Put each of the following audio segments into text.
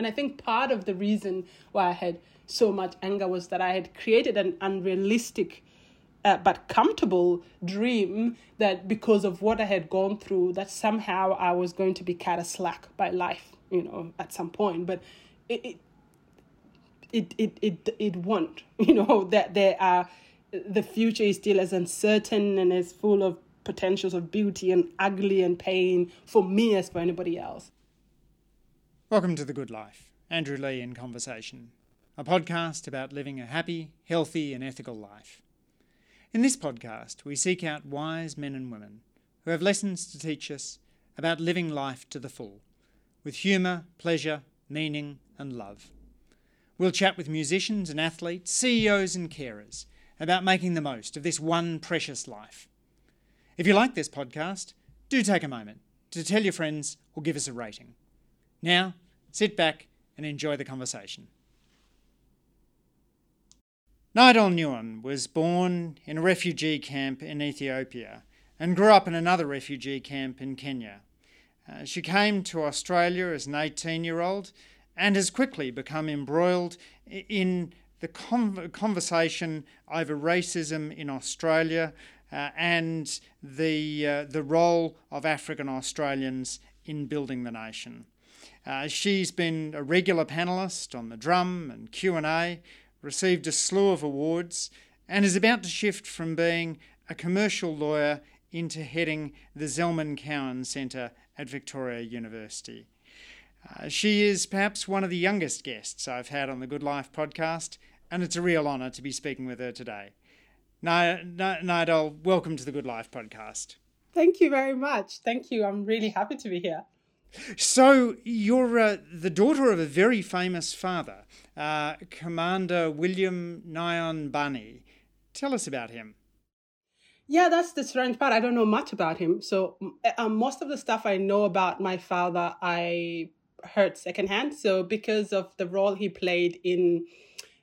And I think part of the reason why I had so much anger was that I had created an unrealistic uh, but comfortable dream that because of what I had gone through, that somehow I was going to be cut a slack by life, you know, at some point. But it, it it it it it won't, you know, that there are the future is still as uncertain and as full of potentials of beauty and ugly and pain for me as for anybody else. Welcome to The Good Life. Andrew Leigh in Conversation, a podcast about living a happy, healthy, and ethical life. In this podcast, we seek out wise men and women who have lessons to teach us about living life to the full, with humour, pleasure, meaning, and love. We'll chat with musicians and athletes, CEOs and carers about making the most of this one precious life. If you like this podcast, do take a moment to tell your friends or give us a rating. Now, sit back and enjoy the conversation. Nyadol Nyuon was born in a refugee camp in Ethiopia and grew up in another refugee camp in Kenya. Uh, she came to Australia as an 18 year old and has quickly become embroiled in the conversation over racism in Australia uh, and the, uh, the role of African Australians in building the nation. Uh, she's been a regular panellist on the Drum and Q&A, received a slew of awards, and is about to shift from being a commercial lawyer into heading the Zelman Cowen Centre at Victoria University. Uh, she is perhaps one of the youngest guests I've had on the Good Life podcast, and it's a real honour to be speaking with her today. Nyadol, welcome to the Good Life podcast. Thank you very much. Thank you. I'm really happy to be here. So, you're uh, the daughter of a very famous father, uh, Commander William Nyuon Tell us about him. Yeah, that's the strange part. I don't know much about him. So, um, most of the stuff I know about my father, I heard secondhand. So, because of the role he played in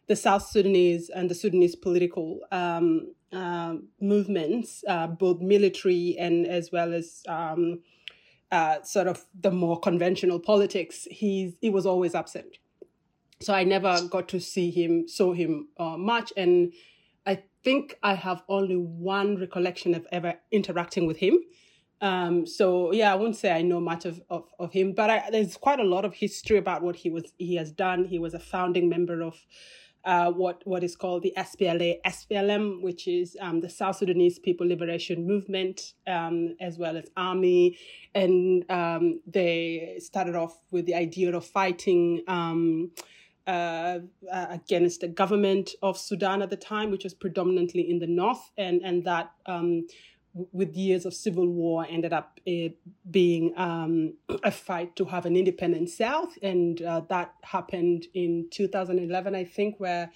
the South Sudanese and the Sudanese political um, uh, movements, uh, both military and as well as um, uh, sort of the more conventional politics, he's he was always absent. So I never got to see him, saw him uh, much, and I think I have only one recollection of ever interacting with him. Um, so yeah, I won't say I know much of, of, of him, but I, there's quite a lot of history about what he was he has done. He was a founding member of uh, what what is called the SPLA SPLM, which is um, the South Sudanese People Liberation Movement, um, as well as army, and um, they started off with the idea of fighting. Um, uh, uh, against the government of Sudan at the time, which was predominantly in the north, and and that um, with years of civil war ended up uh, being um, a fight to have an independent South. And uh, that happened in 2011, I think, where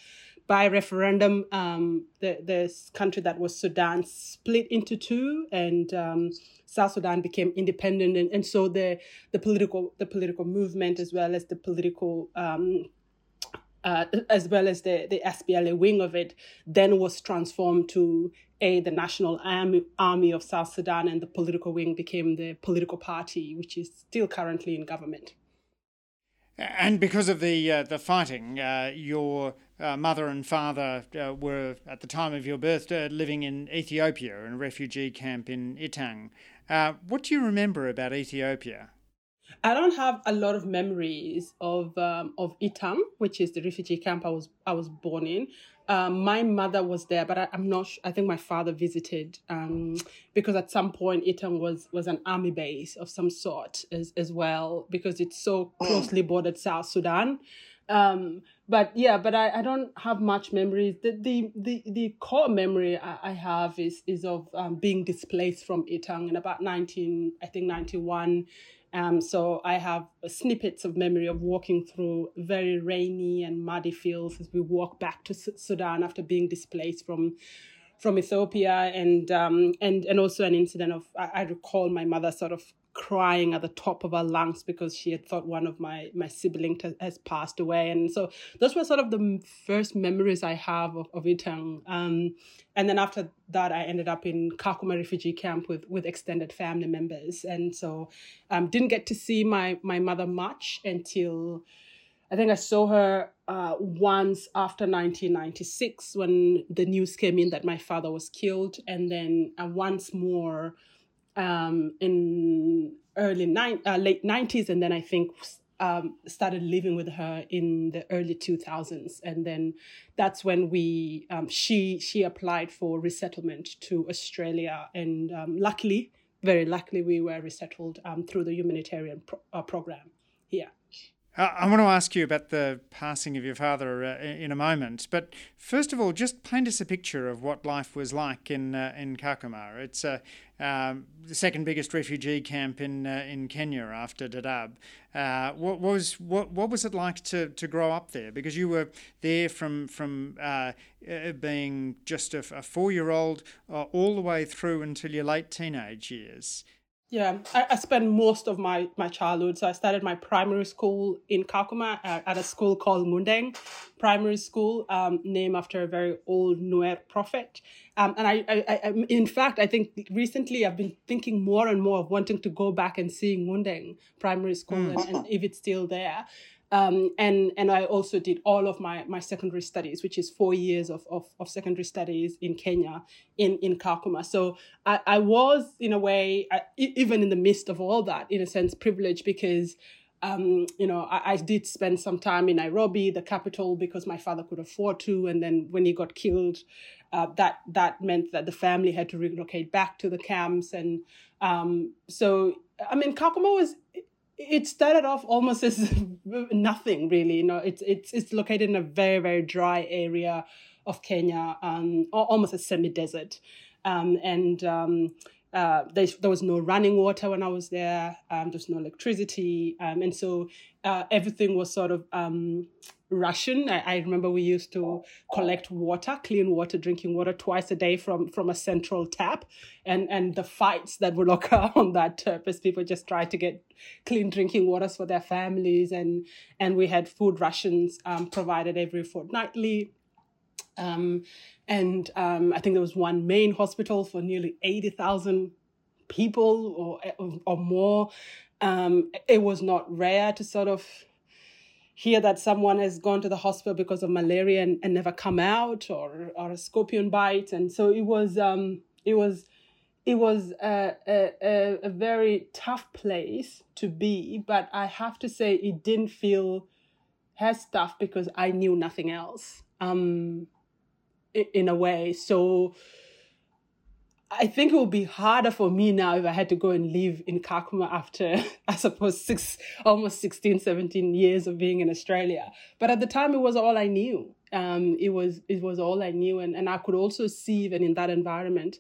by referendum, um, the, this country that was Sudan split into two, and um, South Sudan became independent. And, and so the, the, political, the political movement, as well as the political um, uh, as well as the, the SPLA wing of it, then was transformed to a the National Army, Army of South Sudan, and the political wing became the political party, which is still currently in government. And because of the uh, the fighting, uh, your uh, mother and father uh, were at the time of your birth uh, living in Ethiopia in a refugee camp in Itang. Uh, what do you remember about Ethiopia? I don't have a lot of memories of um, of Itang, which is the refugee camp I was I was born in. Um, my mother was there, but I, am not. Sure, I think my father visited um, because at some point Itang was was an army base of some sort as as well because it's so mm. closely bordered South Sudan. Um, but yeah, but I, I don't have much memories. The the the, the core memory I, I have is is of um, being displaced from Itang in about nineteen I think ninety one um, so I have snippets of memory of walking through very rainy and muddy fields as we walk back to Sudan after being displaced from from Ethiopia, and um, and and also an incident of I, I recall my mother sort of crying at the top of her lungs because she had thought one of my my siblings has passed away. And so those were sort of the first memories i have of, of itang um, and then after that i ended up in kakuma refugee camp with with extended family members. And so um, didn't get to see my my mother much until I think I saw her uh, once after 1996 when the news came in that my father was killed, and then uh, once more um, in early nine, uh, late 90s, and then I think um, started living with her in the early 2000s, and then that's when we um, she she applied for resettlement to Australia, and um, luckily, very luckily, we were resettled um, through the humanitarian pro- uh, program here. I want to ask you about the passing of your father uh, in a moment, but first of all, just paint us a picture of what life was like in uh, in Kakuma. It's uh, um, the second biggest refugee camp in uh, in Kenya after Dadaab. Uh, what was what what was it like to, to grow up there? Because you were there from from being just a, a four year old all the way through until your late teenage years. Yeah, I, I spent most of my, my childhood. So I started my primary school in Kakuma at, at a school called Ngundeng Primary School, um, named after a very old Nuer prophet. Um, and I, I, I, in fact, I think recently I've been thinking more and more of wanting to go back and see Ngundeng Primary School mm. and, and if it's still there. Um, and and I also did all of my my secondary studies, which is four years of, of, of secondary studies in Kenya, in in Kakuma. So I, I was in a way, I, even in the midst of all that, in a sense, privileged because. Um, you know, I, I, did spend some time in Nairobi, the capital, because my father could afford to. And then when he got killed, uh, that that meant that the family had to relocate back to the camps. And um, so, I mean, Kakuma was it started off almost as nothing really you know it's it's it's located in a very very dry area of kenya um almost a semi-desert um and um uh, there, there was no running water when I was there. Um, there's no electricity, um, and so uh, everything was sort of um, ration. I, I, remember we used to collect water, clean water, drinking water twice a day from from a central tap, and and the fights that would occur on that purpose. People just tried to get clean drinking waters for their families, and and we had food rations um, provided every fortnightly. Um, and um, I think there was one main hospital for nearly eighty thousand people or or more. Um, it was not rare to sort of hear that someone has gone to the hospital because of malaria and, and never come out or or a scorpion bite. And so it was um it was it was a, a, a very tough place to be but i have to say it didn't feel as tough because i knew nothing else um in a way. So I think it would be harder for me now if I had to go and live in Kakuma after, I suppose, six, almost 16, 17 years of being in Australia. But at the time, it was all I knew. Um, it was it was all I knew, and, and I could also see even in that environment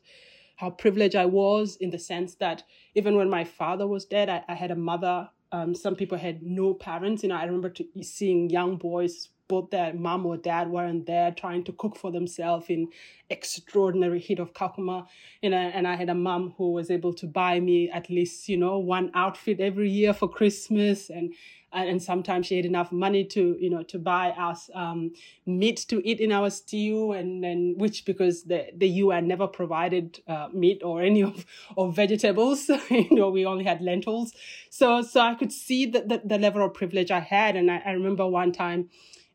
how privileged I was in the sense that even when my father was dead, I, I had a mother. Um, some people had no parents. You know, I remember to, seeing young boys both their mom or dad weren't there trying to cook for themselves in extraordinary heat of Kakuma. You know, and I had a mom who was able to buy me at least, you know, one outfit every year for Christmas. And and sometimes she had enough money to you know to buy us um, meat to eat in our stew. And and which because the the UN never provided uh, meat or any of or vegetables. You know we only had lentils. So so I could see the, the, the level of privilege I had. And I, I remember one time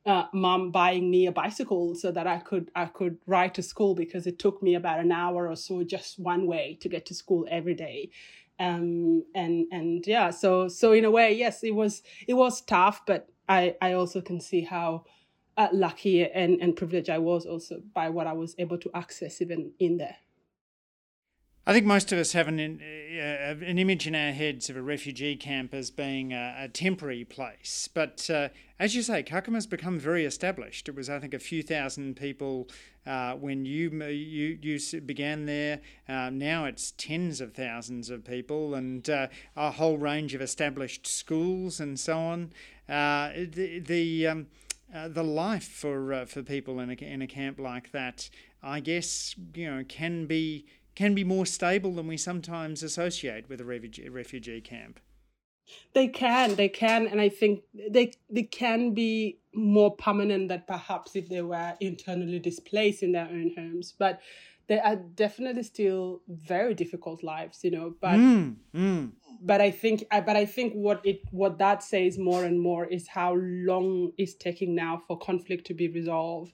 uh, mom buying me a bicycle so that I could I could ride to school because it took me about an hour or so just one way to get to school every day. Um, and and yeah, so so in a way, yes, it was it was tough, but I I also can see how uh, lucky and and privileged I was also by what I was able to access even in there. I think most of us have an, uh, an image in our heads of a refugee camp as being a, a temporary place. But uh, as you say, Kakuma has become very established. It was, I think, a few thousand people uh, when you, you, you began there. Uh, now it's tens of thousands of people and uh, a whole range of established schools and so on. Uh, the the, um, the life for, for people in a, in a camp like that, I guess, you know, can be can be more stable than we sometimes associate with a refugee, refugee camp. They can, they can, and I think they they can be more permanent than perhaps if they were internally displaced in their own homes. But they are definitely still very difficult lives, you know. But mm, mm. but I think, but I think what it what that says more and more is how long it's taking now for conflict to be resolved,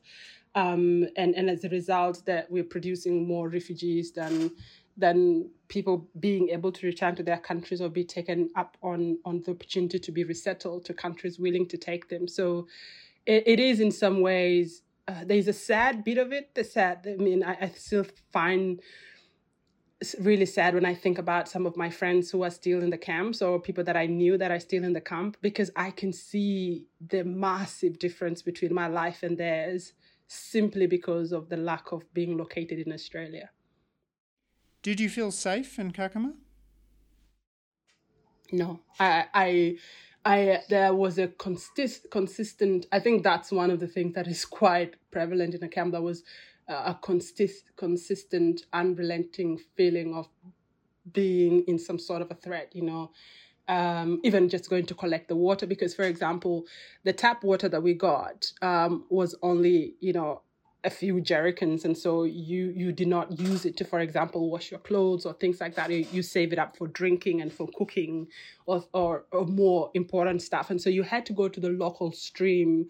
um, and and as a result, that we're producing more refugees than than people being able to return to their countries or be taken up on on the opportunity to be resettled to countries willing to take them. So, it, it is in some ways uh, there's a sad bit of it. The sad, I mean, I, I still find really sad when I think about some of my friends who are still in the camps or people that I knew that are still in the camp because I can see the massive difference between my life and theirs simply because of the lack of being located in Australia. Did you feel safe in Kakuma? No, I, I, I. There was a consist, consistent. I think that's one of the things that is quite prevalent in a camp. There was uh, a consist, consistent, unrelenting feeling of being in some sort of a threat. You know, um, even just going to collect the water because, for example, the tap water that we got um, was only you know a few jerrycans. And so you you did not use it to for example wash your clothes or things like that. You, you save it up for drinking and for cooking or, or, or more important stuff. And so you had to go to the local stream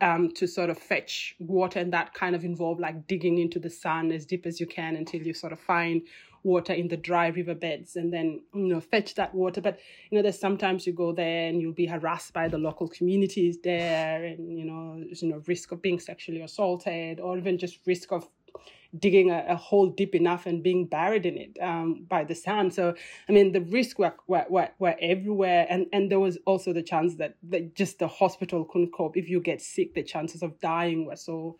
um, to sort of fetch water. And that kind of involved like digging into the sun as deep as you can until you sort of find water in the dry riverbeds and then you know fetch that water but you know there's sometimes you go there and you'll be harassed by the local communities there and you know you know risk of being sexually assaulted or even just risk of digging a, a, hole deep enough and being buried in it um, by the sand. So, I mean, the risks were, were, were, everywhere. And, and there was also the chance that, that just the hospital couldn't cope. If you get sick, the chances of dying were so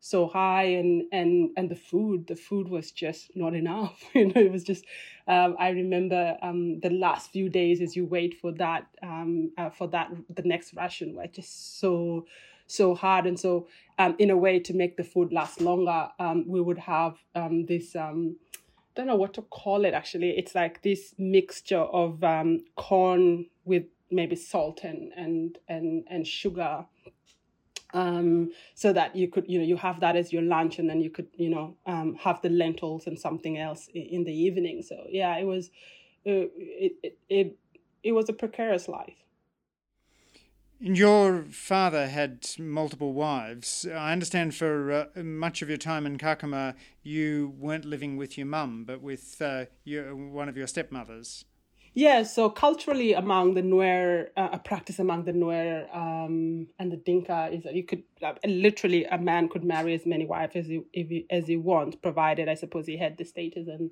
so high and and and the food the food was just not enough. You know it was just um, i remember um, the last few days as you wait for that um, uh, for that the next ration were just so so hard. And so um, in a way to make the food last longer um, we would have um, this I don't know what to call it actually. It's like this mixture of corn with maybe salt and and and and sugar um, so that you could, you know, you have that as your lunch, and then you could, you know, um, have the lentils and something else in, the evening. So yeah, it was, uh, it, it it it was a precarious life. And your father had multiple wives. I understand for uh, much of your time in Kakuma, you weren't living with your mum, but with uh, your, one of your stepmothers. Yeah, so culturally among the Nuer, uh, a practice among the Nuer um, and the Dinka is that you could uh, literally a man could marry as many wives as he, he as he wants, provided I suppose he had the status and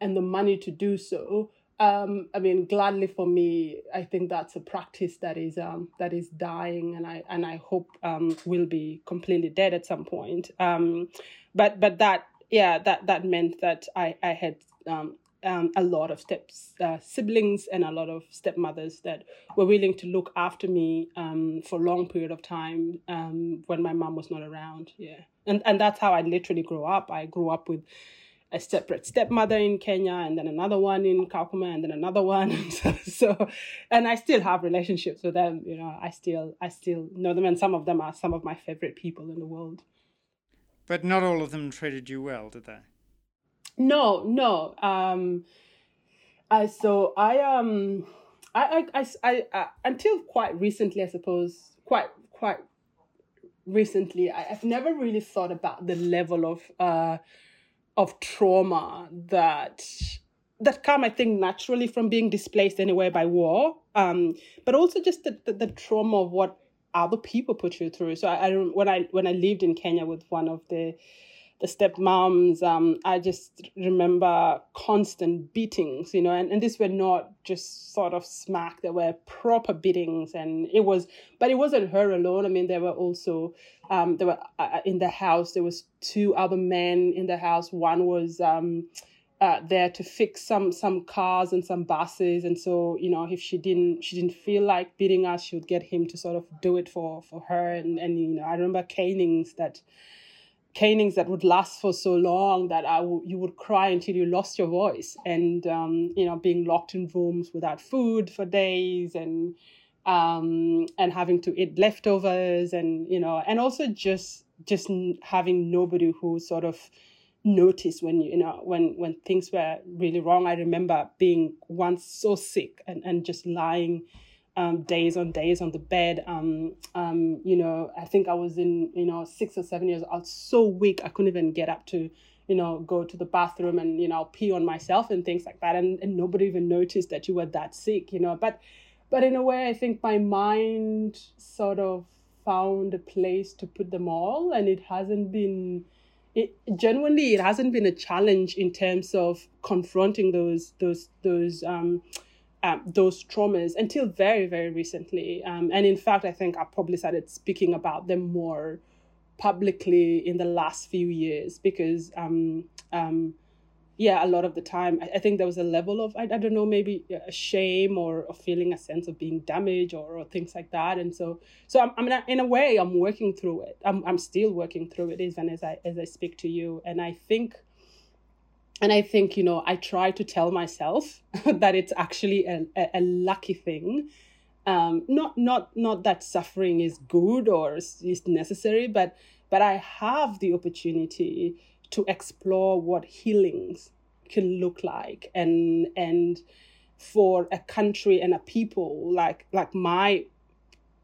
and the money to do so. Um, I mean, gladly for me, I think that's a practice that is um, that is dying, and I and I hope um, will be completely dead at some point. Um, but but that yeah that that meant that I I had um, um, a lot of step uh, siblings and a lot of stepmothers that were willing to look after me um, for a long period of time um, when my mom was not around. Yeah, and and that's how I literally grew up. I grew up with a separate stepmother in Kenya, and then another one in Kakuma, and then another one. so, and I still have relationships with them. You know, I still I still know them, and some of them are some of my favorite people in the world. But not all of them treated you well, did they? No, no. Um, I so I um I I I, I uh, until quite recently, I suppose, quite quite recently, I, I've never really thought about the level of uh of trauma that that come, I think, naturally from being displaced anywhere by war, um, but also just the, the, the trauma of what other people put you through. So I, I when I when I lived in Kenya with one of the the stepmoms, um, I just remember constant beatings, you know, and, and these were not just sort of smack, there were proper beatings. And it was, but it wasn't her alone. I mean, there were also, um, there were uh, uh in the house, there was two other men in the house. One was, um, uh, there to fix some some cars and some buses and so you know if she didn't she didn't feel like beating us she would get him to sort of do it for for her and and you know i remember canings that canings that would last for so long that I w- you would cry until you lost your voice and um, you know being locked in rooms without food for days and um, and having to eat leftovers and you know and also just just having nobody who sort of noticed when you, you know when when things were really wrong. I remember being once so sick and and just lying um, days on days on the bed. Um, um, you know, I think I was in, you know, six or seven years. I was so weak, I couldn't even get up to, you know, go to the bathroom and, you know, pee on myself and things like that. And, and nobody even noticed that you were that sick, you know. But, but in a way, I think my mind sort of found a place to put them all, and it hasn't been. It genuinely, it hasn't been a challenge in terms of confronting those those those um, um, those traumas until very, very recently. Um, and in fact, I think I probably started speaking about them more publicly in the last few years because, um, um, yeah, a lot of the time, I, I, think there was a level of, I, I don't know, maybe a shame or, or feeling a sense of being damaged or, or things like that. And so, so I'm, I'm in a way, I'm working through it. I'm, I'm still working through it even as I, as I speak to you. And I think, and I think, you know, I try to tell myself that it's actually a, a, lucky thing. Um, not not not that suffering is good or is necessary, but but I have the opportunity to explore what healings can look like and and for a country and a people like like my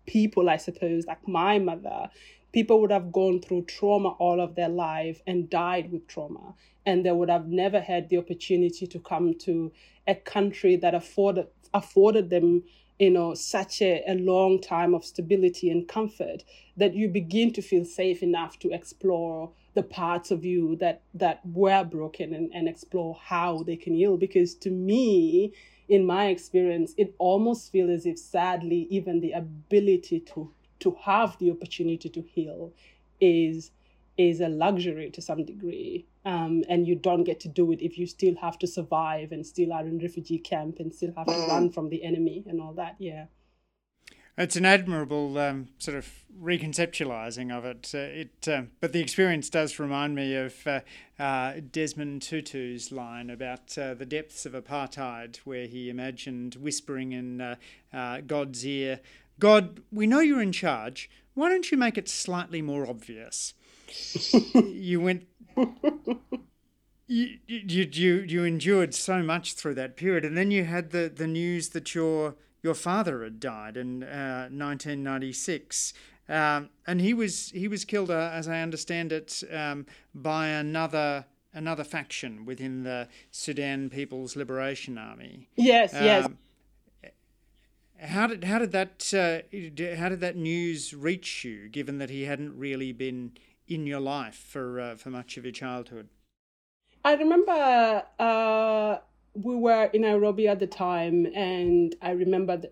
people i suppose like my mother people would have gone through trauma all of their life and died with trauma and they would have never had the opportunity to come to a country that afforded afforded them you know such a, a long time of stability and comfort that you begin to feel safe enough to explore the parts of you that that were broken and, and explore how they can heal. Because to me in my experience it almost feels as if sadly even the ability to to have the opportunity to heal is is a luxury to some degree um, and you don't get to do it if you still have to survive and still are in refugee camp and still have to mm. run from the enemy and all that yeah it's an admirable um, sort of reconceptualizing of it. Uh, it, uh, but the experience does remind me of uh, uh Desmond Tutu's line about uh, the depths of apartheid, where he imagined whispering in uh, God's ear, God, we know you're in charge. Why don't you make it slightly more obvious? You went. You, you you you endured so much through that period, and then you had the, the news that your your father had died in uh, 1996, um, and he was he was killed, uh, as I understand it, um, by another another faction within the Sudan People's Liberation Army. Yes, um, yes. How did how did that uh, how did that news reach you? Given that he hadn't really been in your life for uh, for much of your childhood. I remember uh, we were in Nairobi at the time, and I remember the,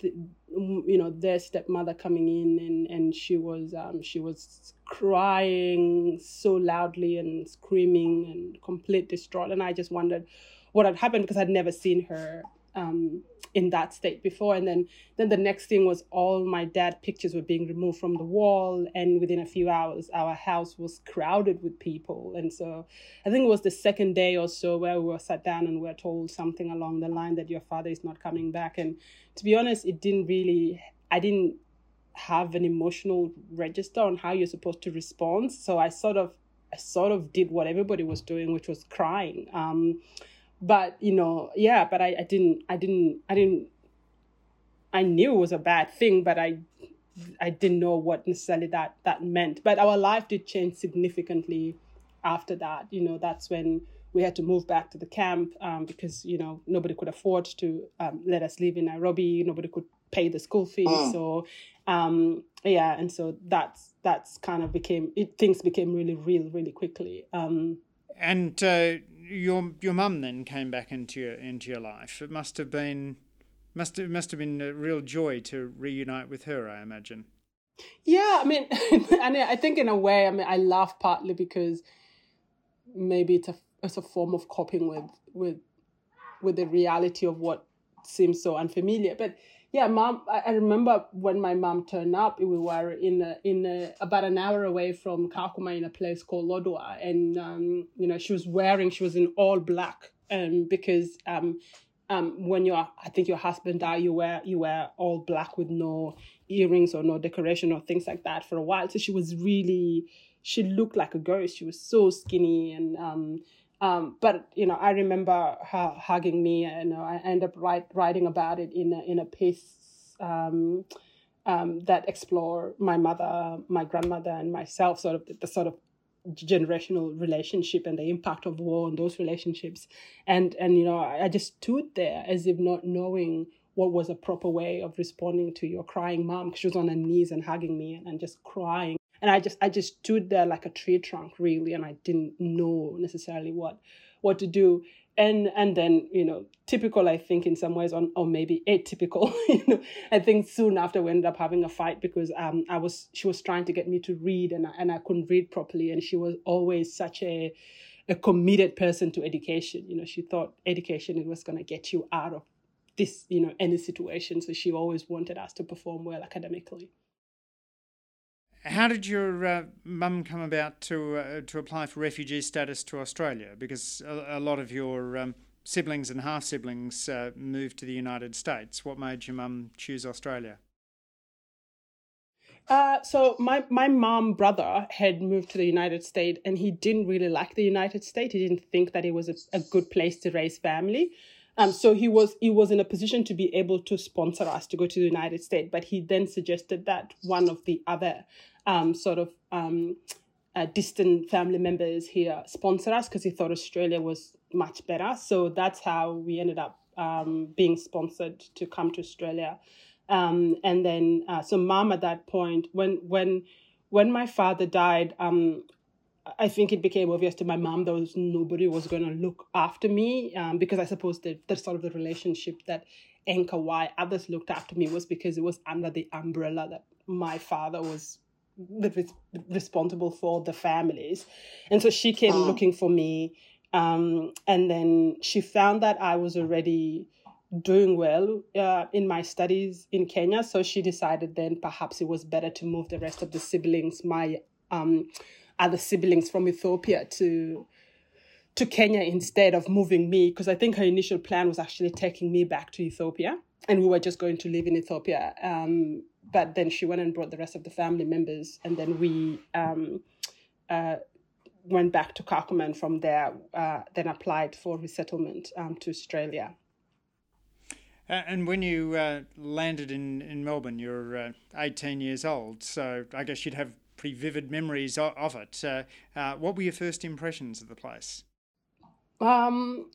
the, you know their stepmother coming in, and and she was um, she was crying so loudly and screaming and complete distraught, and I just wondered what had happened because I'd never seen her um, in that state before. And then then the next thing was all my dad pictures were being removed from the wall. And within a few hours our house was crowded with people. And so i think it was the second day or so where we were sat down and we were told something along the line that your father is not coming back. And to be honest it didn't really i didn't have an emotional register on how you're supposed to respond. So i sort of i sort of did what everybody was doing which was crying. Um, but you know yeah but I, I didn't i didn't i didn't i knew it was a bad thing but i i didn't know what necessarily that that meant. But our life did change significantly after that. You know that's when we had to move back to the camp um, because you know nobody could afford to um, let us live in nairobi. Nobody could pay the school fees. Oh. so um, yeah and so that's that's kind of became it things became really real really quickly. Um, and uh, your your mum then came back into your into your life. It must have been must have must have been a real joy to reunite with her. I imagine. Yeah, I mean, and I think in a way, I mean, I laugh partly because maybe it's a it's a form of coping with with with the reality of what seems so unfamiliar, but yeah, mom. I remember when my mom turned up. We were in a, in a, about an hour away from Kakuma in a place called Lodwar, and um, you know she was wearing she was in all black, um, because um, um, when your I think your husband died, you wear you wear all black with no earrings or no decoration or things like that for a while. So she was really she looked like a ghost. She was so skinny and um, um, but you know, I remember her hugging me, and I ended up write, writing about it in a, in a piece um, um, that explore my mother, my grandmother, and myself, sort of the, the, sort of generational relationship and the impact of war on those relationships, and and you know, I, I just stood there as if not knowing what was a proper way of responding to your crying mom. She was on her knees and hugging me and, and just crying and i just i just stood there like a tree trunk really and i didn't know necessarily what what to do. And and then you know typical i think in some ways on or maybe atypical you know i think soon after we ended up having a fight because um i was she was trying to get me to read and I, and i couldn't read properly. And she was always such a a committed person to education. You know she thought education it was going to get you out of this you know any situation. So she always wanted us to perform well academically how did your uh, mum come about to uh, to apply for refugee status to Australia? Because a, a lot of your um, siblings and half siblings uh, moved to the United States. What made your mum choose Australia? Uh, so my my mom brother had moved to the United States, and he didn't really like the United States. He didn't think that it was a, a good place to raise family. Um, so he was he was in a position to be able to sponsor us to go to the United States, but he then suggested that one of the other um, sort of um, uh, distant family members here sponsor us because he thought Australia was much better. So that's how we ended up um, being sponsored to come to Australia. Um, and then, uh, so mom at that point, when when when my father died, um, I think it became obvious to my mom that was nobody was going to look after me um, because I suppose that the sort of the relationship that anchor why others looked after me was because it was under the umbrella that my father was that was responsible for the families, and so she came looking for me, um, and then she found that I was already doing well uh, in my studies in Kenya. So she decided then perhaps it was better to move the rest of the siblings, my um, other siblings from Ethiopia to to Kenya instead of moving me because I think her initial plan was actually taking me back to Ethiopia and we were just going to live in Ethiopia. Um, but then she went and brought the rest of the family members, and then we um, uh, went back to Kakuma and from there uh, then applied for resettlement um, to Australia. And when you uh, landed in, in Melbourne, you're uh, 18 years old, so I guess you'd have pretty vivid memories of, it. Uh, uh, what were your first impressions of the place? Um,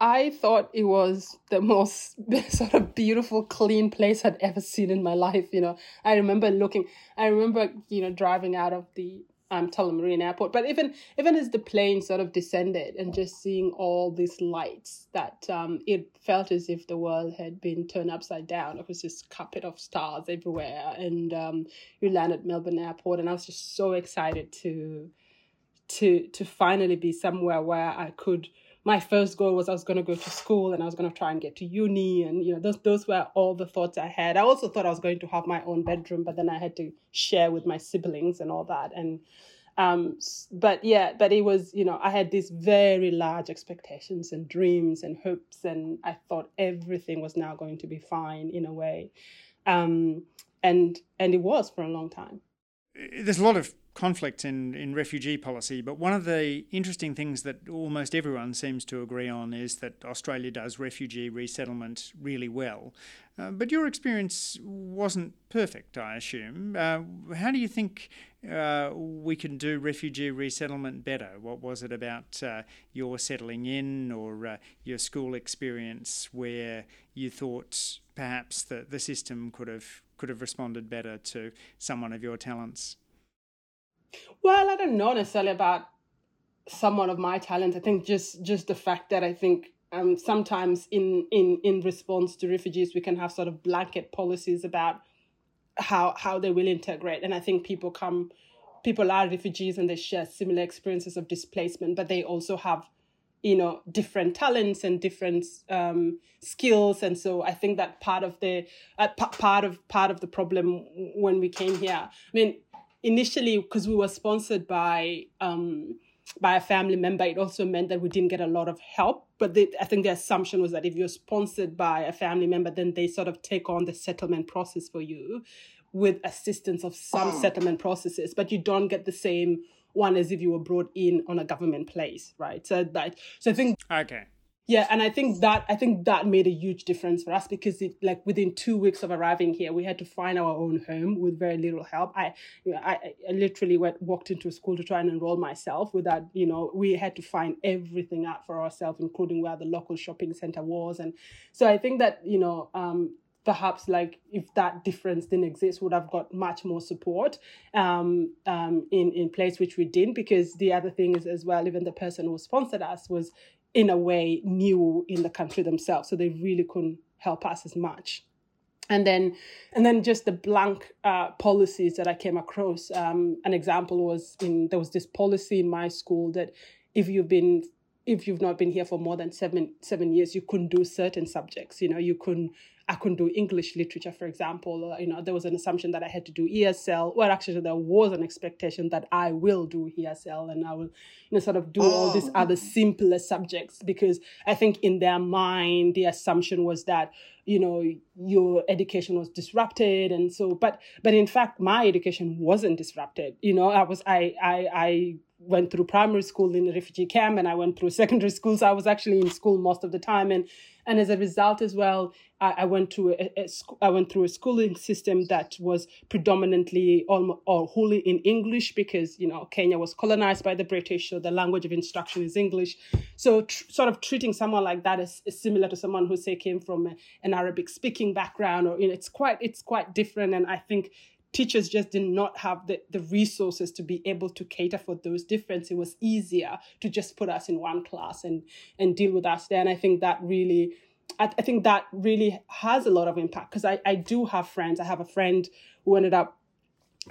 I thought it was the most sort of beautiful, clean place I'd ever seen in my life. You know, I remember looking, I remember, you know, driving out of the um, Tullamarine Airport. But even even as the plane sort of descended and just seeing all these lights, that um, it felt as if the world had been turned upside down. It was this carpet of stars everywhere, and um, we landed Melbourne Airport, and I was just so excited to to to finally be somewhere where I could my first goal was I was going to go to school and I was going to try and get to uni. And, you know, those, those were all the thoughts I had. I also thought I was going to have my own bedroom, but then I had to share with my siblings and all that. And, um, but yeah, but it was, you know, I had these very large expectations and dreams and hopes. And I thought everything was now going to be fine in a way. Um, and, and it was for a long time. There's a lot of conflict in, in refugee policy, but one of the interesting things that almost everyone seems to agree on is that Australia does refugee resettlement really well. Uh, but your experience wasn't perfect, I assume. Uh, how do you think uh, we can do refugee resettlement better? What was it about uh, your settling in or uh, your school experience where you thought perhaps that the system could have could have responded better to someone of your talents? Well, I don't know necessarily about someone of my talent. I think just just the fact that I think um, sometimes in in in response to refugees, we can have sort of blanket policies about how how they will integrate, and I think people come, people are refugees and they share similar experiences of displacement, but they also have you know different talents and different um, skills and so i think that part of the uh, p- part of part of the problem when we came here i mean initially because we were sponsored by um, by a family member, it also meant that we didn't get a lot of help. But the, I think the assumption was that if you're sponsored by a family member, then they sort of take on the settlement process for you with assistance of some oh. settlement processes, but you don't get the same one as if you were brought in on a government place, right? So that so I think okay. Yeah, and I think that I think that made a huge difference for us because it like within two weeks of arriving here, we had to find our own home with very little help. I, you know, I, I literally went walked into a school to try and enroll myself. Without you know, we had to find everything out for ourselves, including where the local shopping center was, and so I think that you know, um, perhaps like if that difference didn't exist would have got much more support um, um, in in place which we didn't because the other thing is as well even the person who sponsored us was in a way new in the country themselves. So they really couldn't help us as much. And then and then just the blank uh, policies that i came across um, an example was in there was this policy in my school that if you've been if you've not been here for more than seven seven years you couldn't do certain subjects you know you couldn't I couldn't do English literature, for example. you know, there was an assumption that I had to do ESL. Well, actually, there was an expectation that I will do ESL and I will, you know, sort of do oh. all these oh. other simpler subjects because I think in their mind the assumption was that you know your education was disrupted and so but but in fact my education wasn't disrupted you know i was i i i went through primary school in a refugee camp and I went through secondary school. So I was actually in school most of the time. And and as a result as well, I, I went to a, a, I went through a schooling system that was predominantly or wholly in English because you know Kenya was colonized by the British, so the language of instruction is English. So tr- sort of treating someone like that is, is similar to someone who say came from a, an Arabic speaking background, or you know, it's quite it's quite different. And I think teachers just did not have the, the resources to be able to cater for those differences. It was easier to just put us in one class and and deal with us there. And I think that really I, I think that really has a lot of impact because I, I do have friends. I have a friend who ended up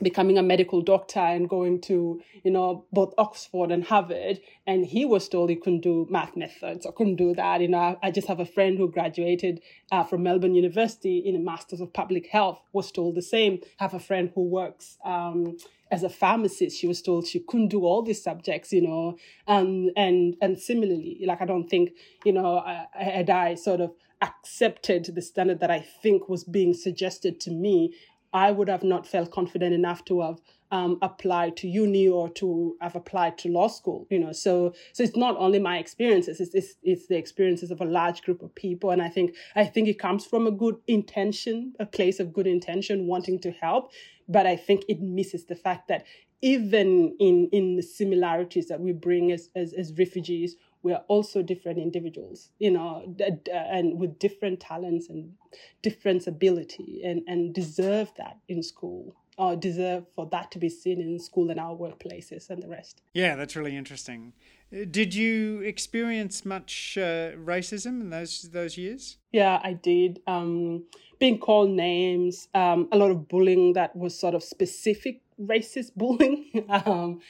becoming a medical doctor and going to you know both oxford and harvard and he was told he couldn't do math methods or couldn't do that. You know i just have a friend who graduated uh, from melbourne university in a master's of public health was told the same. I have a friend who works um, as a pharmacist. She was told she couldn't do all these subjects you know and and and similarly like i don't think you know had i sort of accepted the standard that I think was being suggested to me, I would have not felt confident enough to have um, applied to uni or to have applied to law school. You know, so so it's not only my experiences; it's, it's it's the experiences of a large group of people, and I think I think it comes from a good intention, a place of good intention, wanting to help. But I think it misses the fact that even in in the similarities that we bring as as, as refugees we are also different individuals, you know, and with different talents and different ability and, and deserve that in school or deserve for that to be seen in school and our workplaces and the rest. Yeah, that's really interesting. Uh, did you experience much uh, racism in those those years? Yeah, I did. Um, being called names, um, a lot of bullying that was sort of specific racist bullying. um,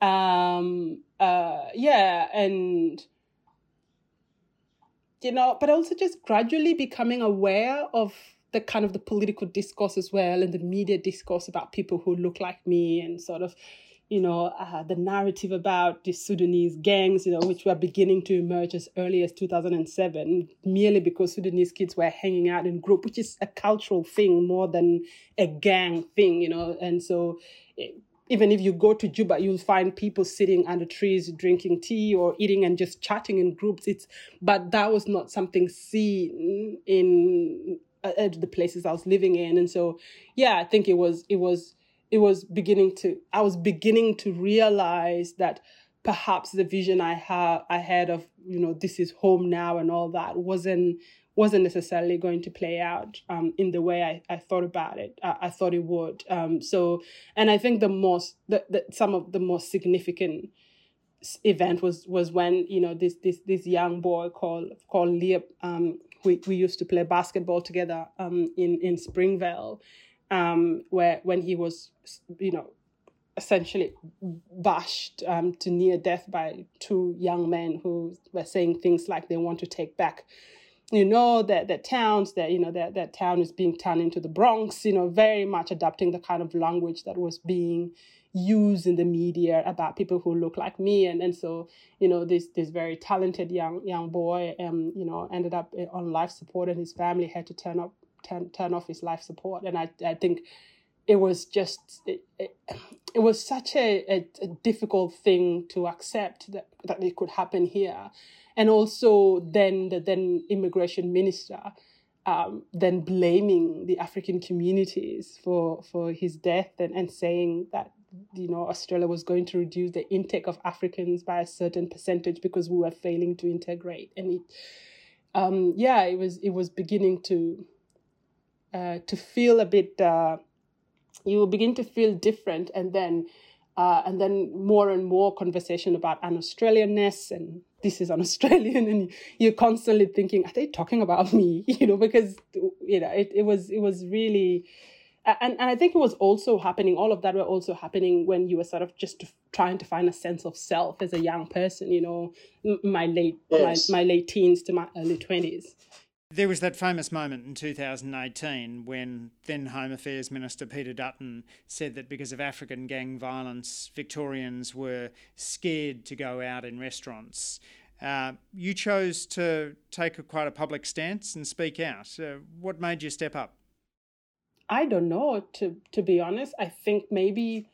um, uh, yeah, and you know, but also just gradually becoming aware of the kind of the political discourse as well and the media discourse about people who look like me and sort of you know uh, the narrative about the sudanese gangs you know which were beginning to emerge as early as 2007 merely because sudanese kids were hanging out in group which is a cultural thing more than a gang thing you know and so it, even if you go to Juba, you'll find people sitting under trees drinking tea or eating and just chatting in groups. It's but that was not something seen in uh, the places I was living in, and so yeah, I think it was it was it was beginning to I was beginning to realize that perhaps the vision I had I had of you know this is home now and all that wasn't wasn't necessarily going to play out um, in the way I, I thought about it. I, I thought it would. Um, so, and I think the most, the, the, some of the most significant event was was when you know this this this young boy called called Liam. Um, we we used to play basketball together um, in in Springvale, um, where when he was you know essentially bashed um, to near death by two young men who were saying things like they want to take back you know that that towns that you know that that town is being turned into the Bronx. You know, very much adapting the kind of language that was being used in the media about people who look like me and and so you know this this very talented young young boy um you know ended up on life support and his family had to turn up turn turn off his life support and I I think it was just it, it, it was such a, a, a, difficult thing to accept that, that it could happen here. And also then the then immigration minister um, then blaming the african communities for for his death and, and saying that you know australia was going to reduce the intake of africans by a certain percentage because we were failing to integrate. And it um, yeah it was it was beginning to uh, to feel a bit uh, you will begin to feel different and then uh, and then more and more conversation about an Australianness and this is an Australian and you're constantly thinking are they talking about me you know because you know it, it was it was really and, and I think it was also happening all of that were also happening when you were sort of just trying to find a sense of self as a young person you know my late yes. my, my late teens to my early 20s there was that famous moment in 2018 when then Home Affairs Minister Peter Dutton said that because of African gang violence, Victorians were scared to go out in restaurants. Uh, you chose to take a, quite a public stance and speak out. Uh, what made you step up? I don't know. To to be honest, I think maybe,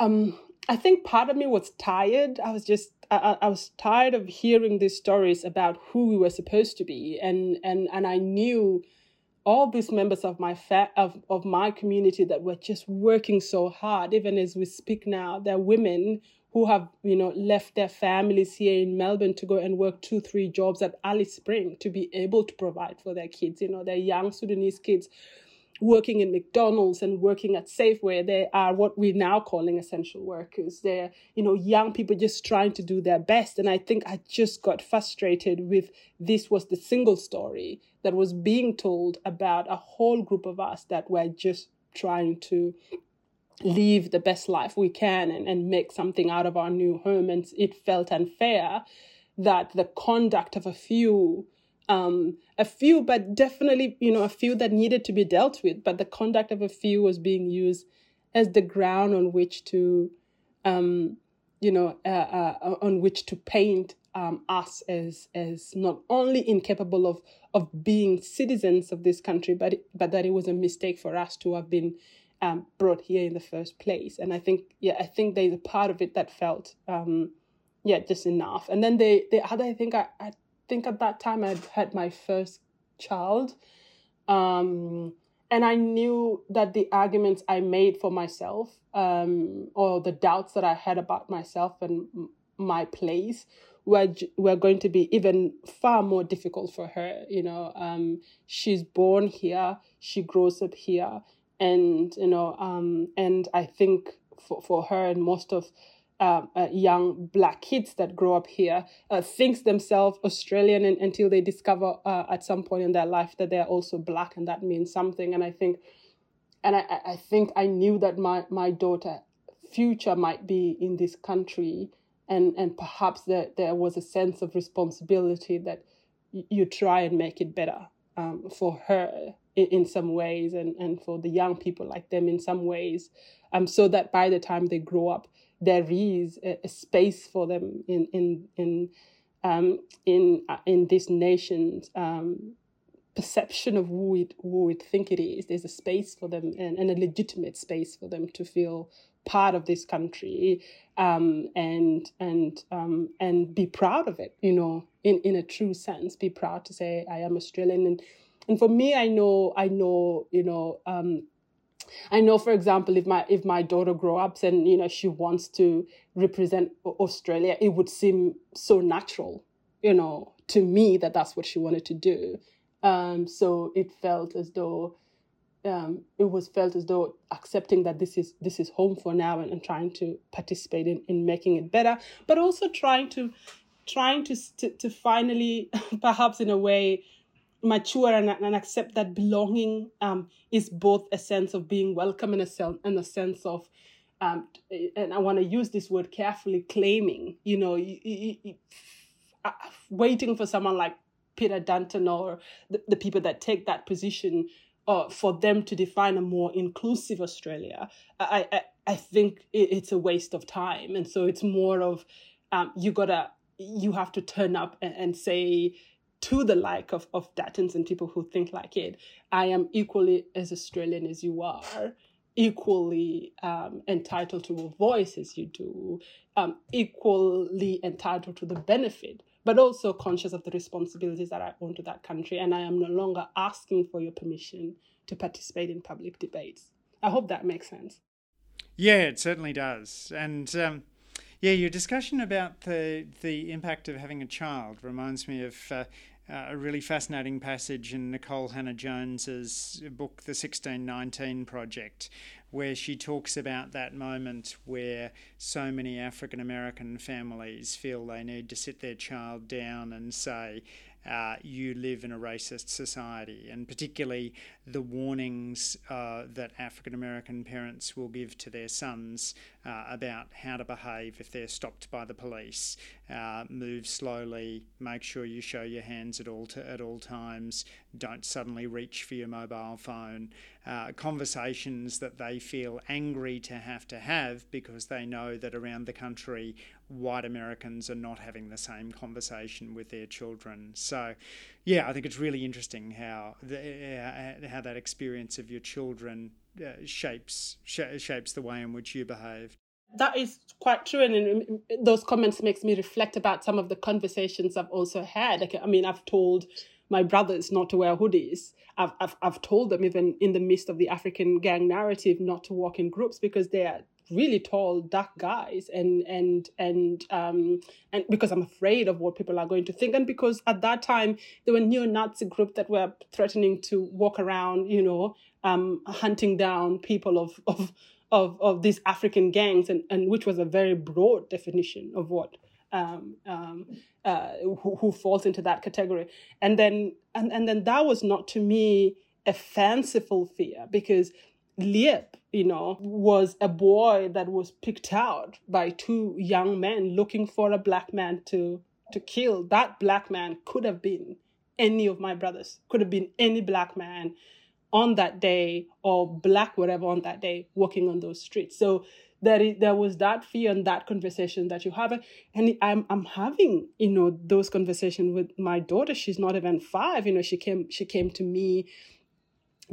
um, I think part of me was tired. I was just I, I was tired of hearing these stories about who we were supposed to be, and and and I knew all these members of my fa- of, of my community that were just working so hard even as we speak now they're women who have you know left their families here in melbourne to go and work two three jobs at alice spring to be able to provide for their kids you know their young sudanese kids working in McDonald's and working at Safeway, they are what we're now calling essential workers. They're, you know, young people just trying to do their best. And I think I just got frustrated with this was the single story that was being told about a whole group of us that were just trying to live the best life we can and, and make something out of our new home. And it felt unfair that the conduct of a few um, a few, but definitely, you know, a few that needed to be dealt with. But the conduct of a few was being used as the ground on which to, um, you know, uh, uh, on which to paint um, us as as not only incapable of of being citizens of this country, but but that it was a mistake for us to have been um, brought here in the first place. And I think, yeah, I think there's a part of it that felt, um, yeah, just enough. And then the the other, I think I, I think at that time I'd had my first child. Um, and I knew that the arguments I made for myself, um, or the doubts that I had about myself and my place, were were going to be even far more difficult for her. You know, um, she's born here, she grows up here, and you know, um, and I think for for her and most of uh, uh, young black kids that grow up here uh, thinks themselves Australian and, until they discover uh, at some point in their life that they're also black and that means something. And I think, and I, I think I knew that my my daughter future might be in this country, and and perhaps there there was a sense of responsibility that y- you try and make it better um, for her in, in some ways, and and for the young people like them in some ways, um, so that by the time they grow up there is a, a space for them in in in um, in uh, in this nation's um, perception of who it who it think it is. There's a space for them and, and a legitimate space for them to feel part of this country um, and and um, and be proud of it. You know, in in a true sense, be proud to say I am Australian and. And for me, I know, I know, you know, um, I know, for example, if my if my daughter grow up and you know she wants to represent Australia, it would seem so natural, you know, to me that that's what she wanted to do. Um, so it felt as though um, it was felt as though accepting that this is this is home for now and, and trying to participate in, in making it better, but also trying to trying to to, to finally perhaps in a way mature and, and accept that belonging um, is both a sense of being welcome and a, and a sense of um, and I want to use this word carefully, claiming, you know, uh, waiting for someone like Peter Dutton or the, the people that take that position uh, for them to define a more inclusive Australia. I, I, I think it's a waste of time. And so it's more of um, you gotta, you have to turn up and, and say, to the like of, of Duttons and people who think like it, I am equally as Australian as you are. equally um, entitled to a voice as you do, um, equally entitled to the benefit, but also conscious of the responsibilities that I own to that country. And I am no longer asking for your permission to participate in public debates. I hope that makes sense. Yeah, it certainly does. And um, yeah, your discussion about the the impact of having a child reminds me of uh, uh, a really fascinating passage in Nikole Hannah-Jones's book, The 1619 Project, where she talks about that moment where so many African American families feel they need to sit their child down and say, uh, you live in a racist society, and particularly the warnings uh, that African American parents will give to their sons uh, about how to behave if they're stopped by the police. Uh, move slowly, make sure you show your hands at all at all times. Don't suddenly reach for your mobile phone. Uh, conversations that they feel angry to have to have because they know that around the country white Americans are not having the same conversation with their children. So, yeah, I think it's really interesting how the, uh, how that experience of your children uh, shapes sh- shapes the way in which you behave. That is quite true, and those comments makes me reflect about some of the conversations I've also had. Like, I mean, I've told my brothers not to wear hoodies. I've, I've, I've told them even in the midst of the African gang narrative not to walk in groups because they are really tall, dark guys, and and and um and because I'm afraid of what people are going to think, and because at that time there were neo-Nazi groups that were threatening to walk around, you know, um, hunting down people of of of of these African gangs, and and which was a very broad definition of what um, um, uh, who, who falls into that category. And then and, and then that was not to me a fanciful fear. Because Liep, you know, was a boy that was picked out by two young men looking for a black man to to kill. That black man could have been any of my brothers, could have been any black man on that day or black whatever on that day walking on those streets. So there, is, there was that fear and that conversation that you have. And I'm, I'm having, you know, those conversations with my daughter. She's not even five. You know, she came, she came to me